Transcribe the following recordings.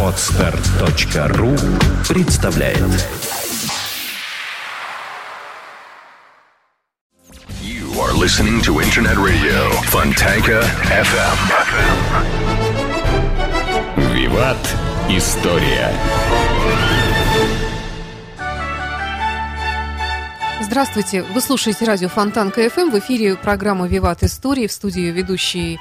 Отстар.ру представляет You are listening to Internet Radio Fontanka FM. Виват. История. Здравствуйте, вы слушаете радио Фонтан КФМ. В эфире программа «Виват Истории». В студии ведущий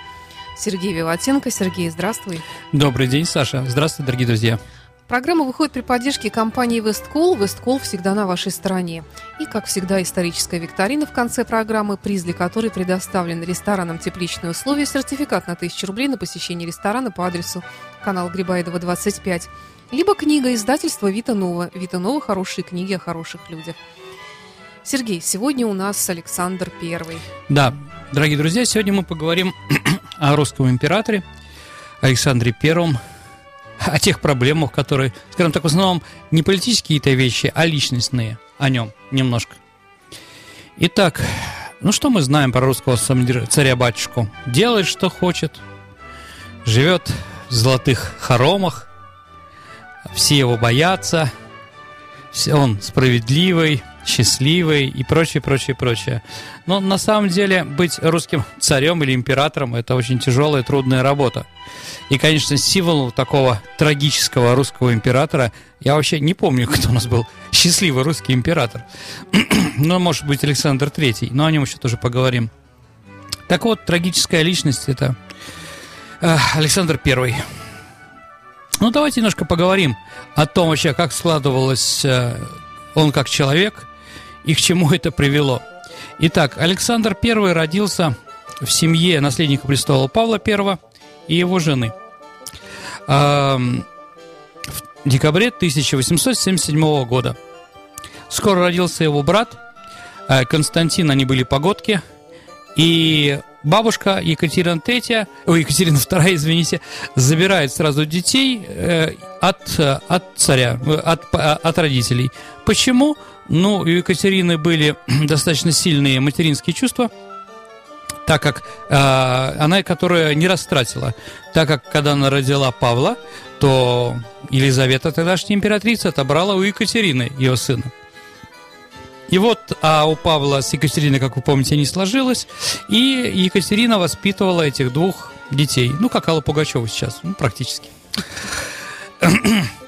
Сергей Виватенко. Сергей, здравствуй. Добрый день, Саша. Здравствуйте, дорогие друзья. Программа выходит при поддержке компании «Весткол». «Весткол» всегда на вашей стороне. И, как всегда, историческая викторина в конце программы, приз для которой предоставлен рестораном «Тепличные условия», сертификат на 1000 рублей на посещение ресторана по адресу канал Грибаедова, 25, либо книга издательства «Вита Нова». «Вита Нова» – хорошие книги о хороших людях. Сергей, сегодня у нас Александр Первый. Да, дорогие друзья, сегодня мы поговорим о русском императоре Александре Первом, о тех проблемах, которые, скажем так, в основном не политические какие-то вещи, а личностные о нем немножко. Итак, ну что мы знаем про русского царя-батюшку? Делает, что хочет, живет в золотых хоромах, все его боятся, он справедливый, счастливый и прочее, прочее, прочее. Но на самом деле быть русским царем или императором это очень тяжелая и трудная работа. И, конечно, символом такого трагического русского императора я вообще не помню, кто у нас был счастливый русский император. ну, может быть, Александр Третий, но о нем еще тоже поговорим. Так вот, трагическая личность это э, Александр Первый. Ну, давайте немножко поговорим о том вообще, как складывалось э, он как человек – и к чему это привело. Итак, Александр I родился в семье наследника престола Павла I и его жены. В декабре 1877 года. Скоро родился его брат э, Константин, они были погодки, и бабушка Екатерина III, ой, Екатерина II, извините, забирает сразу детей э, от, от царя, от, от родителей. Почему? Ну, у Екатерины были достаточно сильные материнские чувства, так как э, она, которая не растратила, так как когда она родила Павла, то Елизавета, тогдашняя императрица, отобрала у Екатерины ее сына. И вот, а у Павла с Екатериной, как вы помните, не сложилось, и Екатерина воспитывала этих двух детей, ну, как Алла Пугачева сейчас, ну, практически.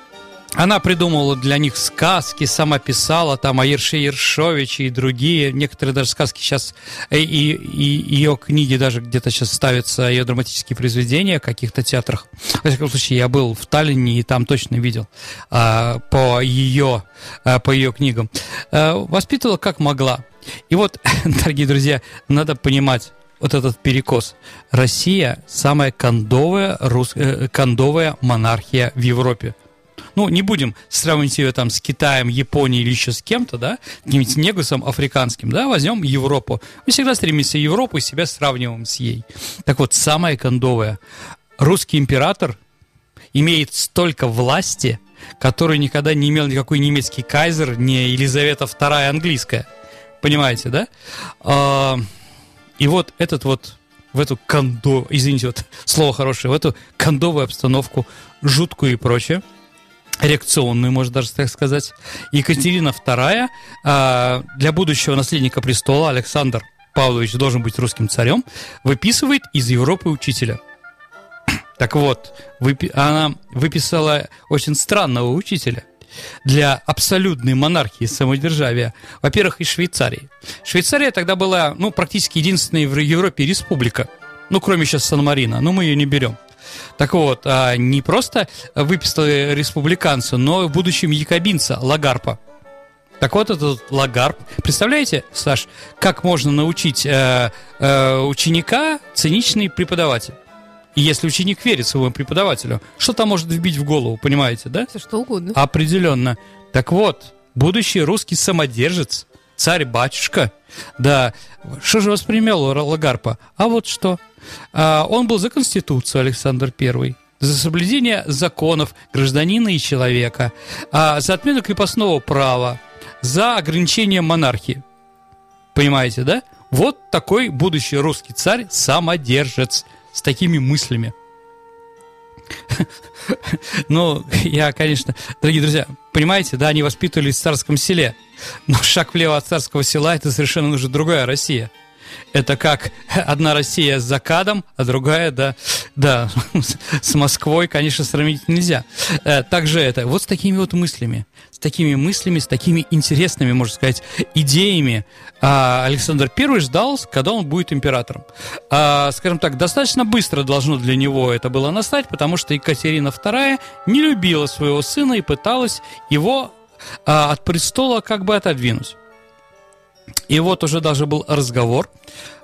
Она придумывала для них сказки, сама писала там о Ерше и другие. Некоторые даже сказки сейчас, и, и, и ее книги даже где-то сейчас ставятся, ее драматические произведения в каких-то театрах. В всяком случае, я был в Таллине и там точно видел а, по, ее, а, по ее книгам. А, воспитывала как могла. И вот, дорогие друзья, надо понимать, вот этот перекос. Россия самая кондовая, рус... э, кондовая монархия в Европе ну, не будем сравнивать ее там с Китаем, Японией или еще с кем-то, да, каким-нибудь негусом африканским, да, возьмем Европу. Мы всегда стремимся Европу и себя сравниваем с ей. Так вот, самое кондовое. Русский император имеет столько власти, который никогда не имел никакой немецкий кайзер, не Елизавета II английская. Понимаете, да? А, и вот этот вот в эту кондо, извините, вот слово хорошее, в эту кондовую обстановку, жуткую и прочее, реакционную, можно даже так сказать. Екатерина II а, для будущего наследника престола Александр Павлович должен быть русским царем, выписывает из Европы учителя. Так вот, она выписала очень странного учителя для абсолютной монархии самодержавия. Во-первых, из Швейцарии. Швейцария тогда была, ну, практически единственная в Европе республика. Ну, кроме сейчас Сан-Марино, но мы ее не берем. Так вот, а, не просто выписали республиканца, но и в будущем якобинца Лагарпа. Так вот, этот Лагарп. Представляете, Саш, как можно научить э, э, ученика циничный преподаватель? И если ученик верит своему преподавателю, что там может вбить в голову, понимаете, да? Все что угодно. Определенно. Так вот, будущий русский самодержец, царь-батюшка, да, что же воспринял Лагарпа? А вот что – а, он был за Конституцию, Александр I, за соблюдение законов гражданина и человека, а, за отмену крепостного права, за ограничение монархии. Понимаете, да? Вот такой будущий русский царь самодержец с такими мыслями. Ну, я, конечно, дорогие друзья, понимаете, да, они воспитывались в царском селе, но шаг влево от царского села – это совершенно уже другая Россия – это как одна Россия с закадом, а другая, да, да, с Москвой, конечно, сравнить нельзя. Э, также это, вот с такими вот мыслями, с такими мыслями, с такими интересными, можно сказать, идеями а, Александр I ждал, когда он будет императором. А, скажем так, достаточно быстро должно для него это было настать, потому что Екатерина II не любила своего сына и пыталась его а, от престола как бы отодвинуть. И вот уже даже был разговор.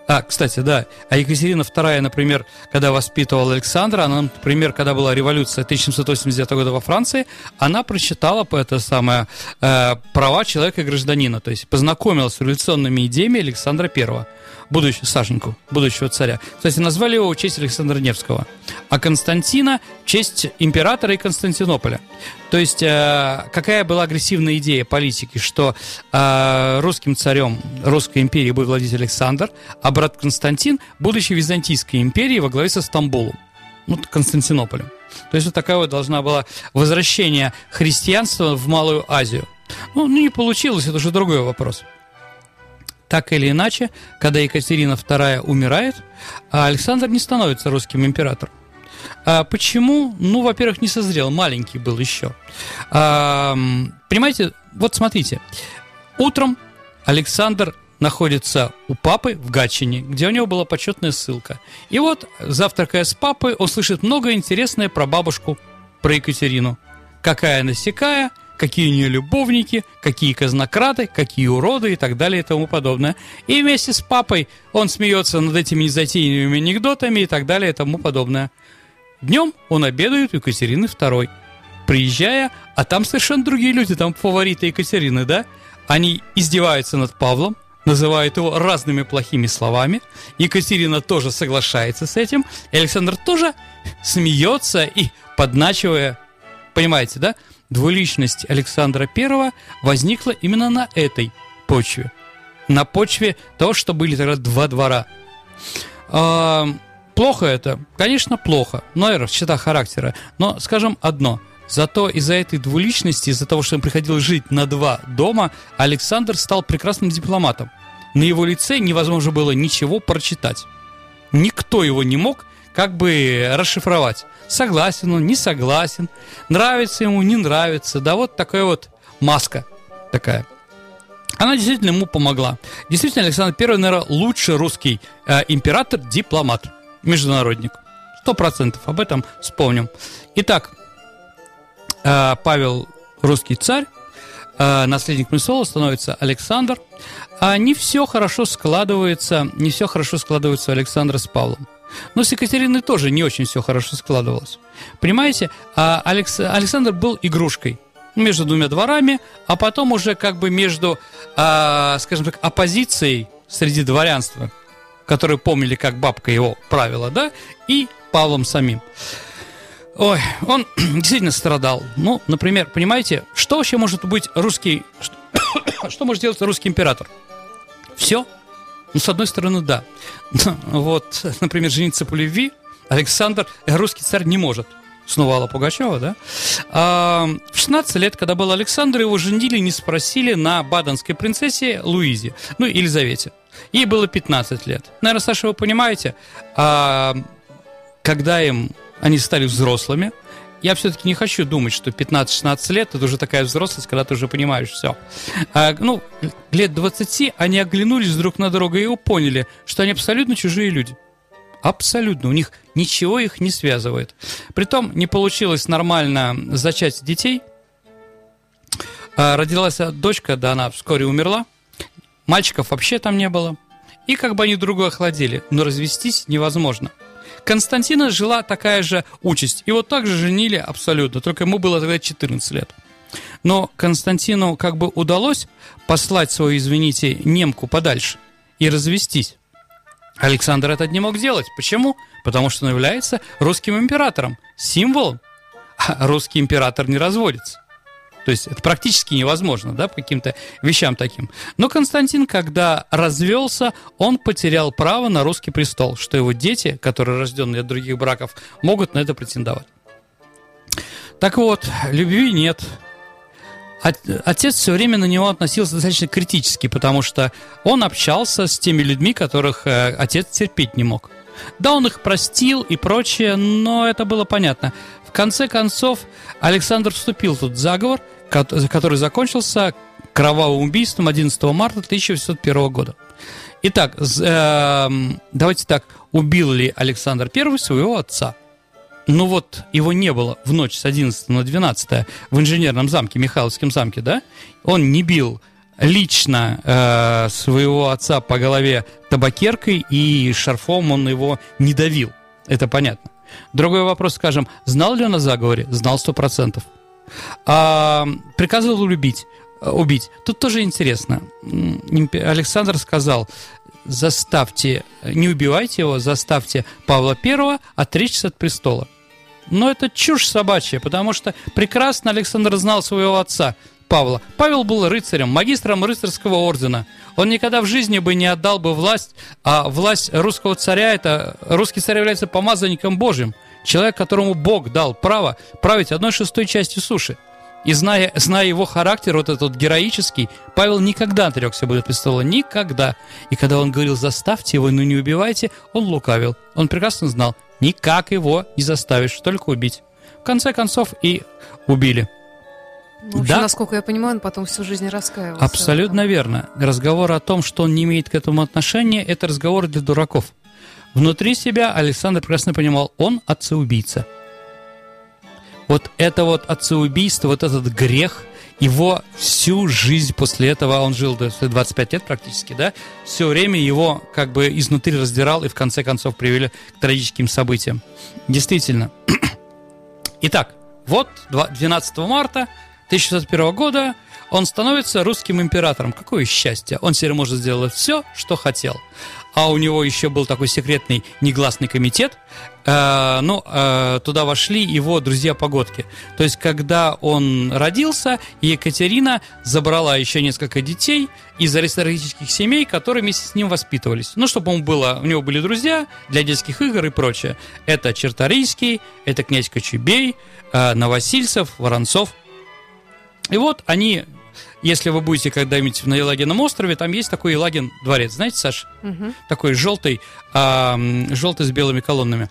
А, кстати, да, а Екатерина II, например, когда воспитывала Александра, она, например, когда была революция 1789 года во Франции, она прочитала по это самое э, права человека и гражданина, то есть познакомилась с революционными идеями Александра I будущего Сашеньку, будущего царя. Кстати, назвали его в честь Александра Невского, а Константина в честь императора и Константинополя. То есть, э, какая была агрессивная идея политики, что э, русским царем Русской империи будет владеть Александр, а брат Константин, будущий Византийской империи, во главе со Стамбулом, ну, Константинополем. То есть, вот такая вот должна была возвращение христианства в Малую Азию. Ну, не получилось, это уже другой вопрос. Так или иначе, когда Екатерина II умирает, а Александр не становится русским императором. А почему? Ну, во-первых, не созрел, маленький был еще. А, понимаете, вот смотрите, утром Александр находится у папы в Гатчине, где у него была почетная ссылка. И вот, завтракая с папой, он слышит много интересное про бабушку, про Екатерину. Какая она сякая, какие у нее любовники, какие казнократы, какие уроды и так далее и тому подобное. И вместе с папой он смеется над этими незатейливыми анекдотами и так далее и тому подобное. Днем он обедает у Екатерины II. Приезжая, а там совершенно другие люди, там фавориты Екатерины, да? Они издеваются над Павлом, называют его разными плохими словами. Екатерина тоже соглашается с этим. Александр тоже смеется и подначивая, понимаете, да? Двуличность Александра I возникла именно на этой почве. На почве того, что были тогда два двора. А, плохо это? Конечно, плохо. Нойер в черта характера. Но скажем одно. Зато из-за этой двуличности, из-за того, что он приходил жить на два дома, Александр стал прекрасным дипломатом. На его лице невозможно было ничего прочитать. Никто его не мог как бы расшифровать. Согласен он, не согласен, нравится ему, не нравится. Да вот такая вот маска такая. Она действительно ему помогла. Действительно, Александр I, наверное, лучший русский э, император-дипломат, международник. Сто процентов об этом вспомним. Итак, э, Павел русский царь, э, наследник престола становится Александр. А не все хорошо складывается, не все хорошо складывается у Александра с Павлом. Но с Екатериной тоже не очень все хорошо складывалось. Понимаете, а Алекс... Александр был игрушкой между двумя дворами, а потом уже как бы между, а, скажем так, оппозицией среди дворянства, которые помнили, как бабка его правила, да, и Павлом самим. Ой, он действительно страдал. Ну, например, понимаете, что вообще может быть русский... Что, может делать русский император? Все ну, с одной стороны, да. Вот, например, жениться по любви Александр, э, русский царь, не может. Снова Алла Пугачева, да? А, в 16 лет, когда был Александр, его женили, не спросили на баденской принцессе Луизе, ну, Елизавете. Ей было 15 лет. Наверное, Саша, вы понимаете, а, когда им они стали взрослыми, я все-таки не хочу думать, что 15-16 лет это уже такая взрослость, когда ты уже понимаешь все. А, ну, лет 20 они оглянулись друг на друга и поняли, что они абсолютно чужие люди. Абсолютно. У них ничего их не связывает. Притом не получилось нормально зачать детей. А, родилась дочка, да, она вскоре умерла. Мальчиков вообще там не было. И как бы они друга охладили. Но развестись невозможно. Константина жила такая же участь. Его также женили абсолютно, только ему было тогда 14 лет. Но Константину как бы удалось послать свою, извините, немку подальше и развестись. Александр это не мог делать. Почему? Потому что он является русским императором, символом. А русский император не разводится. То есть это практически невозможно, да, по каким-то вещам таким. Но Константин, когда развелся, он потерял право на русский престол, что его дети, которые рожденные от других браков, могут на это претендовать. Так вот, любви нет. Отец все время на него относился достаточно критически, потому что он общался с теми людьми, которых э, отец терпеть не мог. Да, он их простил и прочее, но это было понятно. В конце концов, Александр вступил в заговор, который закончился кровавым убийством 11 марта 1801 года. Итак, э, давайте так, убил ли Александр I своего отца? Ну вот, его не было в ночь с 11 на 12 в инженерном замке, Михайловском замке, да? Он не бил лично э, своего отца по голове табакеркой и шарфом он его не давил. Это понятно. Другой вопрос, скажем, знал ли он о заговоре? Знал сто процентов. А, приказывал убить. Э, убить. Тут тоже интересно. Александр сказал, заставьте, не убивайте его, заставьте Павла I отречься от престола. Но это чушь собачья, потому что прекрасно Александр знал своего отца, Павла. Павел был рыцарем, магистром рыцарского ордена. Он никогда в жизни бы не отдал бы власть, а власть русского царя, это русский царь является помазанником Божьим. Человек, которому Бог дал право править одной шестой частью суши. И зная, зная его характер, вот этот героический, Павел никогда отрекся бы от престола, никогда. И когда он говорил, заставьте его, но не убивайте, он лукавил. Он прекрасно знал, никак его не заставишь, только убить. В конце концов и убили. В общем, да? насколько я понимаю, он потом всю жизнь раскаивался. Абсолютно верно. Разговор о том, что он не имеет к этому отношения, это разговор для дураков. Внутри себя Александр прекрасно понимал, он отца-убийца вот это вот отцеубийство, вот этот грех, его всю жизнь после этого, он жил до 25 лет практически, да, все время его как бы изнутри раздирал и в конце концов привели к трагическим событиям. Действительно. Итак, вот 12 марта 1601 года он становится русским императором. Какое счастье! Он теперь может сделать все, что хотел а у него еще был такой секретный негласный комитет. Э, ну, э, туда вошли его друзья-погодки. То есть, когда он родился, Екатерина забрала еще несколько детей из аристократических семей, которые вместе с ним воспитывались. Ну, чтобы ему было, у него были друзья для детских игр и прочее. Это Черторийский, это князь Кочубей, э, Новосильцев, Воронцов. И вот они если вы будете когда-нибудь на Елагином острове, там есть такой Елагин дворец, знаете, Саш? Угу. Такой желтый, а, желтый с белыми колоннами.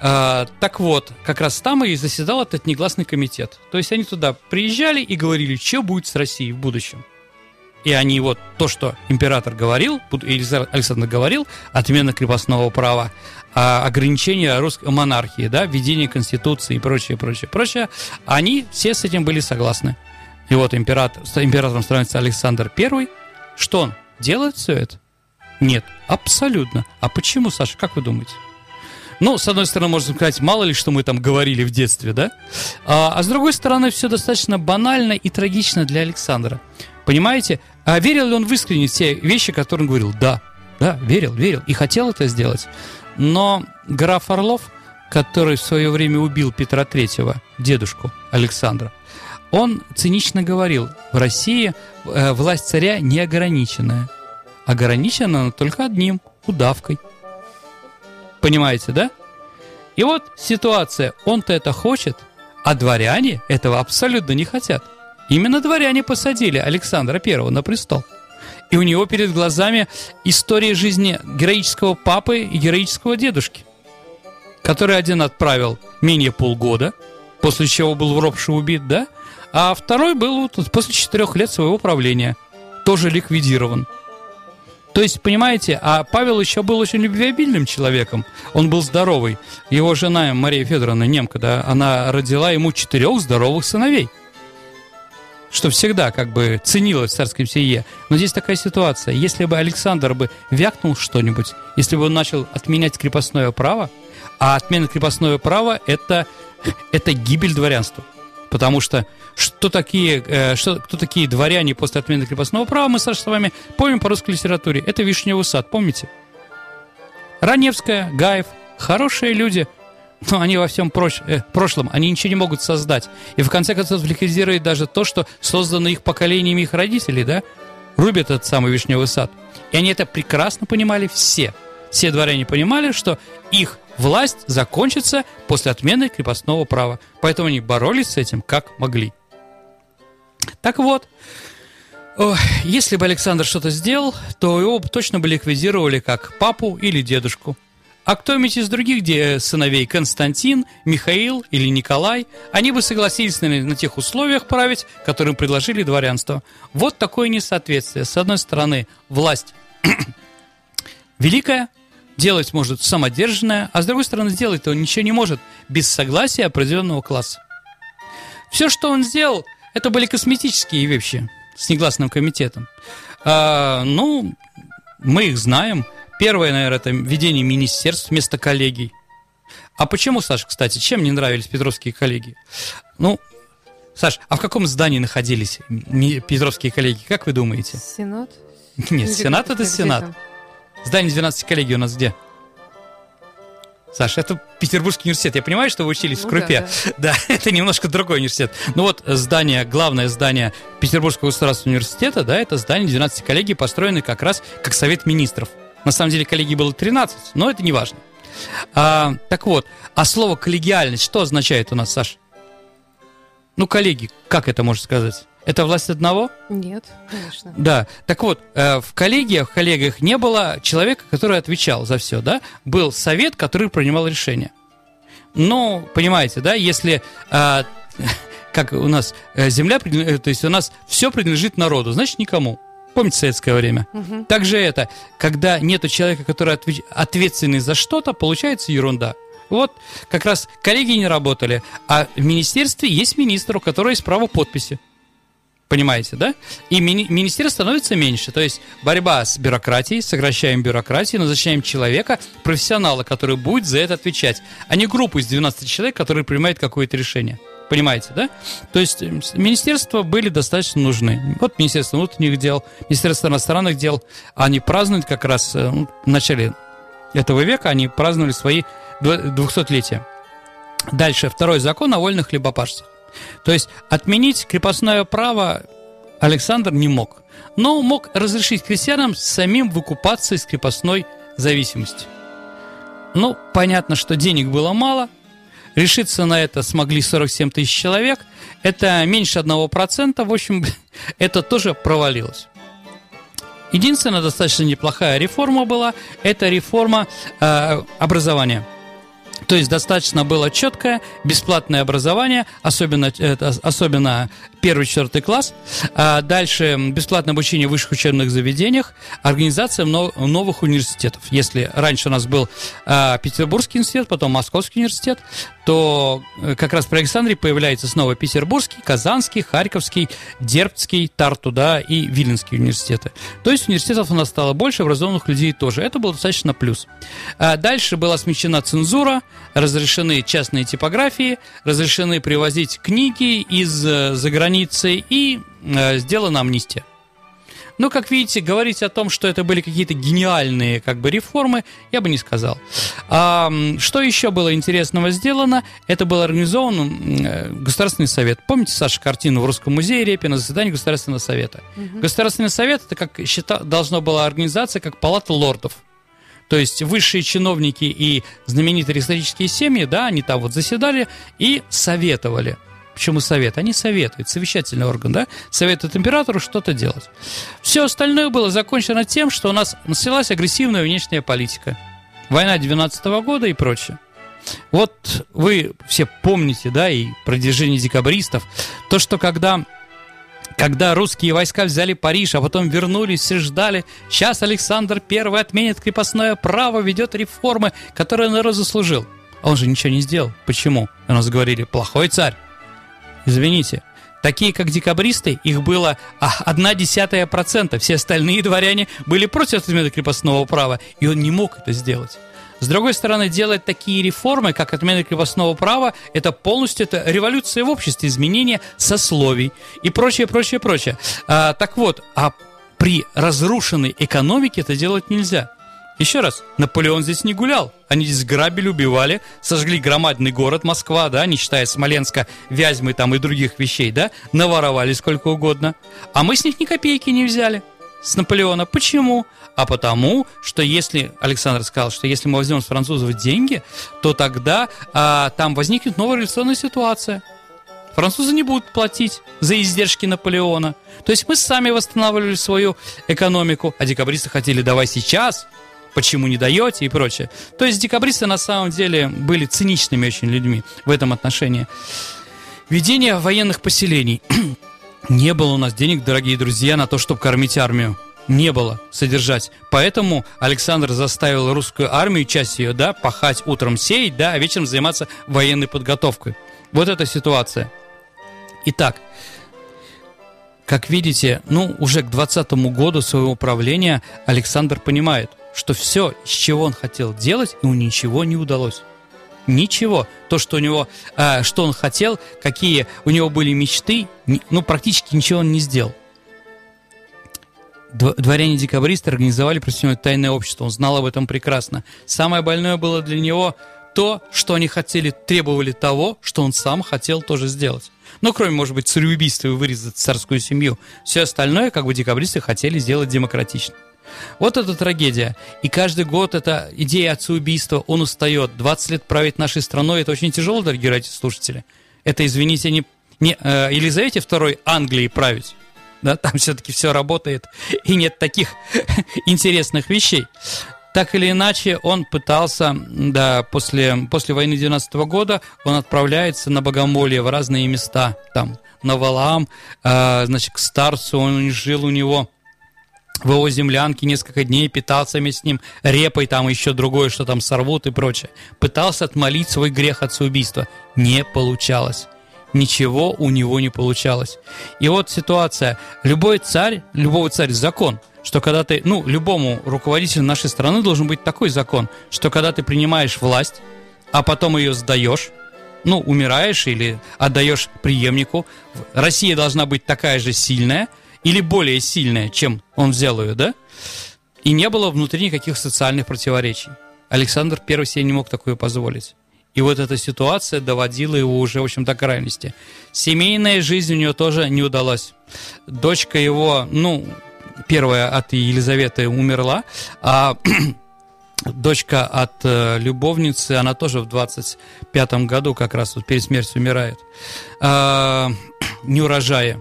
А, так вот, как раз там и заседал этот негласный комитет. То есть они туда приезжали и говорили, что будет с Россией в будущем. И они вот то, что император говорил, Александр говорил, отмена крепостного права, а, ограничение русской монархии, да, введение конституции и прочее, прочее, прочее, они все с этим были согласны. И вот император, императором становится Александр I. Что он? Делает все это? Нет, абсолютно. А почему, Саша, как вы думаете? Ну, с одной стороны, можно сказать, мало ли, что мы там говорили в детстве, да? А, а с другой стороны, все достаточно банально и трагично для Александра. Понимаете? А верил ли он в искренне те вещи, которые он говорил? Да, да, верил, верил и хотел это сделать. Но граф Орлов, который в свое время убил Петра Третьего, дедушку Александра, он цинично говорил, в России э, власть царя неограниченная. Ограничена она только одним – удавкой. Понимаете, да? И вот ситуация, он-то это хочет, а дворяне этого абсолютно не хотят. Именно дворяне посадили Александра I на престол. И у него перед глазами история жизни героического папы и героического дедушки, который один отправил менее полгода, после чего был в ропше убит, да? А второй был после четырех лет своего правления, тоже ликвидирован. То есть, понимаете, а Павел еще был очень любвеобильным человеком. Он был здоровый. Его жена Мария Федоровна, немка, да, она родила ему четырех здоровых сыновей. Что всегда как бы ценилось в царском семье. Но здесь такая ситуация. Если бы Александр бы вякнул что-нибудь, если бы он начал отменять крепостное право, а отмена крепостное права это, это гибель дворянства. Потому что что такие, э, что, кто такие дворяне после отмены крепостного права, мы, Саша, с вами помним по русской литературе. Это Вишневый сад, помните? Раневская, Гаев, хорошие люди, но они во всем прош, э, прошлом, они ничего не могут создать. И в конце концов ликвидируют даже то, что создано их поколениями их родителей, да? Рубят этот самый Вишневый сад. И они это прекрасно понимали все. Все дворяне понимали, что их власть закончится после отмены крепостного права. Поэтому они боролись с этим как могли. Так вот, если бы Александр что-то сделал, то его точно бы ликвидировали как папу или дедушку. А кто-нибудь из других где сыновей Константин, Михаил или Николай, они бы согласились на, на тех условиях править, которым предложили дворянство. Вот такое несоответствие. С одной стороны, власть великая, делать может самодержанная, а с другой стороны, сделать он ничего не может без согласия определенного класса. Все, что он сделал, это были косметические вещи с негласным комитетом. А, ну, мы их знаем. Первое, наверное, это введение министерств вместо коллегий. А почему, Саша, кстати, чем не нравились петровские коллеги? Ну, Саш, а в каком здании находились петровские коллеги, как вы думаете? Сенат? Нет, Сенат это Сенат. Здание 12 коллегий у нас где? Саша, это Петербургский университет. Я понимаю, что вы учились ну, в Крупе. Да, да. да, это немножко другой университет. Ну вот здание, главное здание Петербургского государственного университета, да, это здание 12 коллегий, построенное как раз как Совет министров. На самом деле коллегий было 13, но это не важно. А, так вот, а слово коллегиальность что означает у нас, Саша? Ну, коллеги, как это можно сказать? Это власть одного? Нет, конечно. Да. Так вот, э, в коллегиях, в коллегах не было человека, который отвечал за все, да? Был совет, который принимал решения. Но, понимаете, да, если э, как у нас э, земля, то есть у нас все принадлежит народу, значит никому. Помните советское время? Угу. Также это, когда нет человека, который ответственный за что-то, получается ерунда. Вот как раз коллеги не работали, а в министерстве есть министр, у которого есть право подписи. Понимаете, да? И мини- министерств становится меньше. То есть борьба с бюрократией, сокращаем бюрократию, назначаем человека, профессионала, который будет за это отвечать, а не группу из 12 человек, которые принимают какое-то решение. Понимаете, да? То есть министерства были достаточно нужны. Вот Министерство внутренних дел, Министерство иностранных дел, они празднуют как раз э, ну, в начале этого века, они праздновали свои 200-летия. Дальше, второй закон о вольных хлебопашцах. То есть отменить крепостное право Александр не мог, но мог разрешить крестьянам самим выкупаться из крепостной зависимости. Ну, понятно, что денег было мало, решиться на это смогли 47 тысяч человек, это меньше 1%, в общем, это тоже провалилось. Единственная достаточно неплохая реформа была, это реформа э, образования – то есть достаточно было четкое, бесплатное образование, особенно, особенно первый, четвертый класс. А дальше бесплатное обучение в высших учебных заведениях, организация новых университетов. Если раньше у нас был а, Петербургский университет, потом Московский университет, то э, как раз при Александре появляется снова Петербургский, Казанский, Харьковский, Дербцкий, Тарту, да, и Виленский университеты. То есть университетов у нас стало больше, образованных людей тоже. Это был достаточно плюс. А дальше была смещена цензура, разрешены частные типографии, разрешены привозить книги из-за э, границы и э, сделана амнистия. Но, как видите, говорить о том, что это были какие-то гениальные как бы реформы, я бы не сказал. А, что еще было интересного сделано? Это был организован э, Государственный совет. Помните, Саша, картину в Русском музее Репина заседание Государственного совета? Угу. Государственный совет это как считал, должна была организация как палата лордов. То есть высшие чиновники и знаменитые исторические семьи, да, они там вот заседали и советовали. Почему совет? Они советуют, совещательный орган, да, советуют императору что-то делать. Все остальное было закончено тем, что у нас началась агрессивная внешняя политика. Война 12 -го года и прочее. Вот вы все помните, да, и продвижение декабристов, то, что когда когда русские войска взяли Париж, а потом вернулись, все ждали, сейчас Александр I отменит крепостное право, ведет реформы, которые народ заслужил. А он же ничего не сделал. Почему? У нас говорили, плохой царь. Извините, Такие, как декабристы, их было а, одна десятая процента. Все остальные дворяне были против отмены крепостного права, и он не мог это сделать. С другой стороны, делать такие реформы, как отмена крепостного права, это полностью это революция в обществе, изменение сословий и прочее, прочее, прочее. А, так вот, а при разрушенной экономике это делать нельзя. Еще раз, Наполеон здесь не гулял. Они здесь грабили, убивали, сожгли громадный город Москва, да, не считая Смоленска, Вязьмы там и других вещей, да, наворовали сколько угодно. А мы с них ни копейки не взяли. С Наполеона. Почему? А потому, что если, Александр сказал, что если мы возьмем с французов деньги, то тогда а, там возникнет новая революционная ситуация. Французы не будут платить за издержки Наполеона. То есть мы сами восстанавливали свою экономику, а декабристы хотели «давай сейчас», почему не даете и прочее. То есть декабристы на самом деле были циничными очень людьми в этом отношении. Ведение военных поселений. Не было у нас денег, дорогие друзья, на то, чтобы кормить армию. Не было содержать. Поэтому Александр заставил русскую армию, часть ее, да, пахать утром сеять, да, а вечером заниматься военной подготовкой. Вот эта ситуация. Итак, как видите, ну, уже к 20 году своего правления Александр понимает, что все, с чего он хотел делать, ему ничего не удалось. Ничего. То, что у него, э, что он хотел, какие у него были мечты, ну, практически ничего он не сделал. Дворяне-декабристы организовали профессиональное тайное общество. Он знал об этом прекрасно. Самое больное было для него то, что они хотели, требовали того, что он сам хотел тоже сделать. Ну, кроме, может быть, цареубийства и вырезать царскую семью. Все остальное, как бы декабристы хотели сделать демократично. Вот эта трагедия. И каждый год эта идея отцеубийства, он устает. 20 лет править нашей страной, это очень тяжело, дорогие радиослушатели. Это, извините, не, не э, Елизавете II Англии править. Да, там все-таки все работает, и нет таких интересных вещей. Так или иначе, он пытался, да, после, после войны 12 -го года он отправляется на богомолье в разные места, там, на Валаам, э, значит, к старцу, он жил у него в его землянке несколько дней, вместе с ним репой, там еще другое, что там сорвут и прочее. Пытался отмолить свой грех от убийства. Не получалось. Ничего у него не получалось. И вот ситуация. Любой царь, любого царь закон, что когда ты, ну, любому руководителю нашей страны должен быть такой закон, что когда ты принимаешь власть, а потом ее сдаешь, ну, умираешь или отдаешь преемнику, Россия должна быть такая же сильная – или более сильная, чем он взял ее, да? И не было внутри никаких социальных противоречий. Александр I себе не мог такое позволить. И вот эта ситуация доводила его уже, в общем, до крайности. Семейная жизнь у него тоже не удалась. Дочка его, ну, первая от Елизаветы умерла, а дочка от э, любовницы, она тоже в 25-м году как раз вот перед смертью умирает. Э, неурожая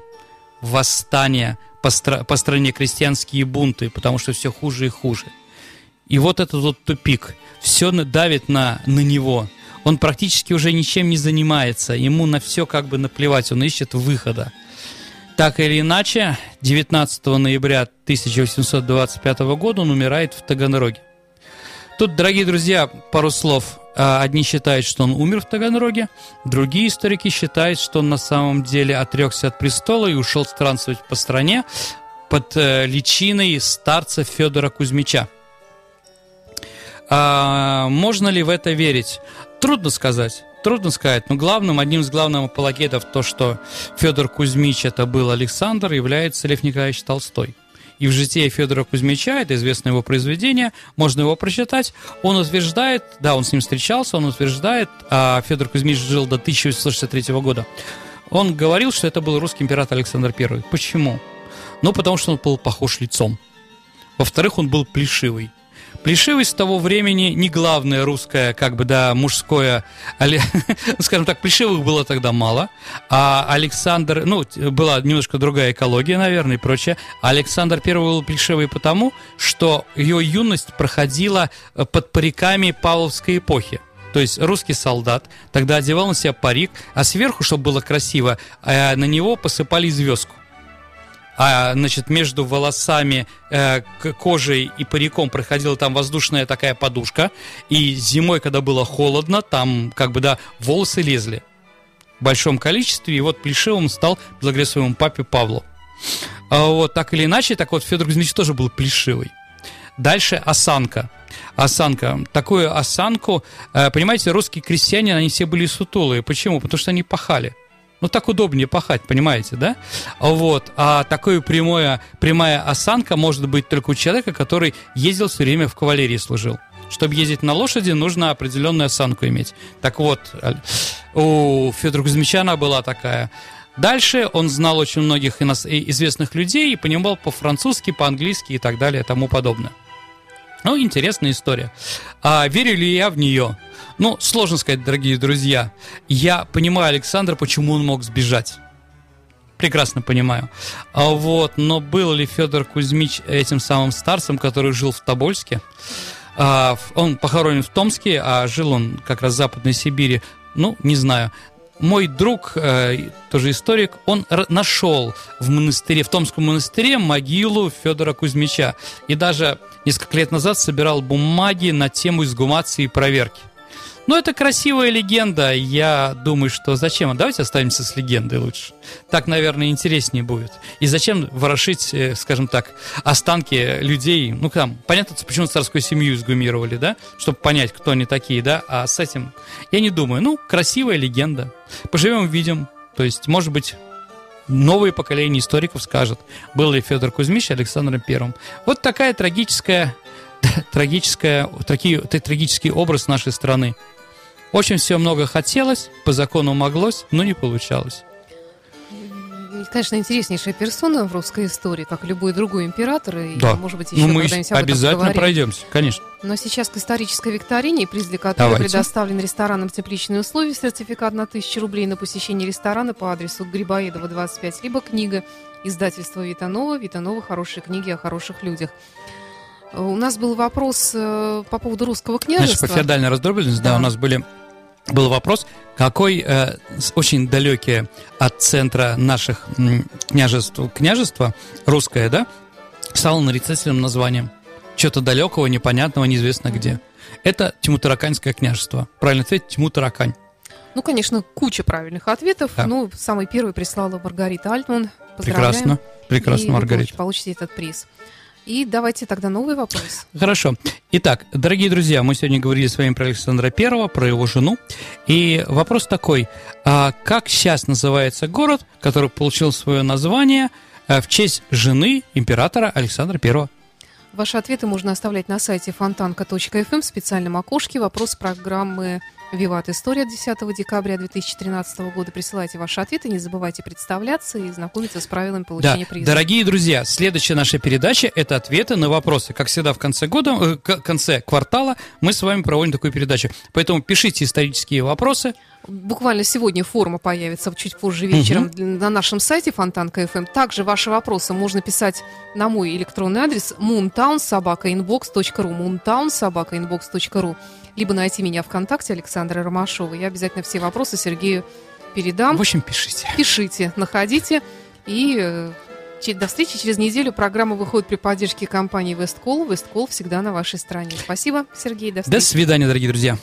восстания, по, стра- по стране крестьянские бунты, потому что все хуже и хуже. И вот этот вот тупик, все давит на, на него. Он практически уже ничем не занимается, ему на все как бы наплевать, он ищет выхода. Так или иначе, 19 ноября 1825 года он умирает в Таганроге. Тут, дорогие друзья, пару слов а, одни считают, что он умер в Таганроге, другие историки считают, что он на самом деле отрекся от престола и ушел странствовать по стране под э, личиной старца Федора Кузьмича. А, можно ли в это верить? Трудно сказать. Трудно сказать, но главным, одним из главных апологетов то, что Федор Кузьмич это был Александр, является Лев Николаевич Толстой и в житии Федора Кузьмича, это известное его произведение, можно его прочитать, он утверждает, да, он с ним встречался, он утверждает, а Федор Кузьмич жил до 1863 года, он говорил, что это был русский император Александр I. Почему? Ну, потому что он был похож лицом. Во-вторых, он был плешивый. Плешивость того времени не главное русское, как бы, да, мужское, скажем так, плешивых было тогда мало, а Александр, ну, была немножко другая экология, наверное, и прочее. Александр I был плешивый потому, что ее юность проходила э, под париками Павловской эпохи. То есть русский солдат тогда одевал на себя парик, а сверху, чтобы было красиво, э, на него посыпали звездку а, значит, между волосами, э, кожей и париком проходила там воздушная такая подушка, и зимой, когда было холодно, там, как бы, да, волосы лезли в большом количестве, и вот плешивым стал благодаря своему папе Павлу. А вот, так или иначе, так вот, Федор Кузьмич тоже был плешивый. Дальше осанка. Осанка. Такую осанку, э, понимаете, русские крестьяне, они все были сутулые. Почему? Потому что они пахали. Ну, так удобнее пахать, понимаете, да? Вот. А такая прямая, прямая осанка может быть только у человека, который ездил все время в кавалерии служил. Чтобы ездить на лошади, нужно определенную осанку иметь. Так вот, у Федора Кузьмича была такая. Дальше он знал очень многих известных людей и понимал по-французски, по-английски и так далее и тому подобное. Ну, интересная история. А верю ли я в нее? Ну, сложно сказать, дорогие друзья. Я понимаю Александра, почему он мог сбежать. Прекрасно понимаю. А вот, но был ли Федор Кузьмич этим самым старцем, который жил в Тобольске? А, он похоронен в Томске, а жил он как раз в Западной Сибири. Ну, не знаю мой друг, э, тоже историк, он нашел в монастыре, в Томском монастыре могилу Федора Кузьмича. И даже несколько лет назад собирал бумаги на тему изгумации и проверки. Ну, это красивая легенда. Я думаю, что зачем? Давайте оставимся с легендой лучше. Так, наверное, интереснее будет. И зачем ворошить, э, скажем так, останки людей? Ну, там, понятно, почему царскую семью изгумировали, да? Чтобы понять, кто они такие, да? А с этим я не думаю. Ну, красивая легенда. Поживем, увидим. То есть, может быть, новые поколения историков скажут, был ли Федор Кузьмич Александром Первым. Вот такая трагическая, трагическая, такие, трагический образ нашей страны. Очень все много хотелось, по закону моглось, но не получалось. Конечно, интереснейшая персона в русской истории, как и любой другой император. И, да. может быть, еще ну, мы обязательно пройдемся, конечно. Но сейчас к исторической викторине, приз для которой Давайте. предоставлен ресторанам тепличные условия, сертификат на 1000 рублей на посещение ресторана по адресу Грибоедова, 25, либо книга издательства Витанова, Витанова «Хорошие книги о хороших людях». У нас был вопрос э, по поводу русского княжества. Знаешь, по феодальной раздробленности, да. да, у нас были был вопрос, какой э, очень далекие от центра наших княжеств, княжества, русское, да, стало нарицательным названием. Чего-то далекого, непонятного, неизвестно где. Это Тимутараканьское княжество. Правильно ответ Тимутаракань. Ну, конечно, куча правильных ответов. Да. Ну, самый первый прислала Маргарита Альтман. Прекрасно, прекрасно, Маргарита. получите этот приз. И давайте тогда новый вопрос. Хорошо. Итак, дорогие друзья, мы сегодня говорили с вами про Александра Первого, про его жену. И вопрос такой. А как сейчас называется город, который получил свое название э, в честь жены императора Александра Первого? Ваши ответы можно оставлять на сайте фонтанка.фм в специальном окошке. Вопрос программы Виват История 10 декабря 2013 года. Присылайте ваши ответы, не забывайте представляться и знакомиться с правилами получения да. приза. Дорогие друзья, следующая наша передача – это ответы на вопросы. Как всегда, в конце года, э, конце квартала мы с вами проводим такую передачу. Поэтому пишите исторические вопросы. Буквально сегодня форма появится чуть позже вечером угу. на нашем сайте Фонтанка.фм. Также ваши вопросы можно писать на мой электронный адрес moontownsobakainbox.ru moontownsobakainbox.ru либо найти меня ВКонтакте Александра Ромашова. Я обязательно все вопросы Сергею передам. В общем, пишите. Пишите, находите. И э, до встречи через неделю. Программа выходит при поддержке компании Весткол. Весткол всегда на вашей стороне. Спасибо, Сергей. До встречи. До свидания, дорогие друзья.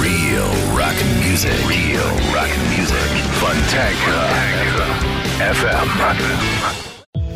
Real rock music. Real rock music. Fontanka. FM.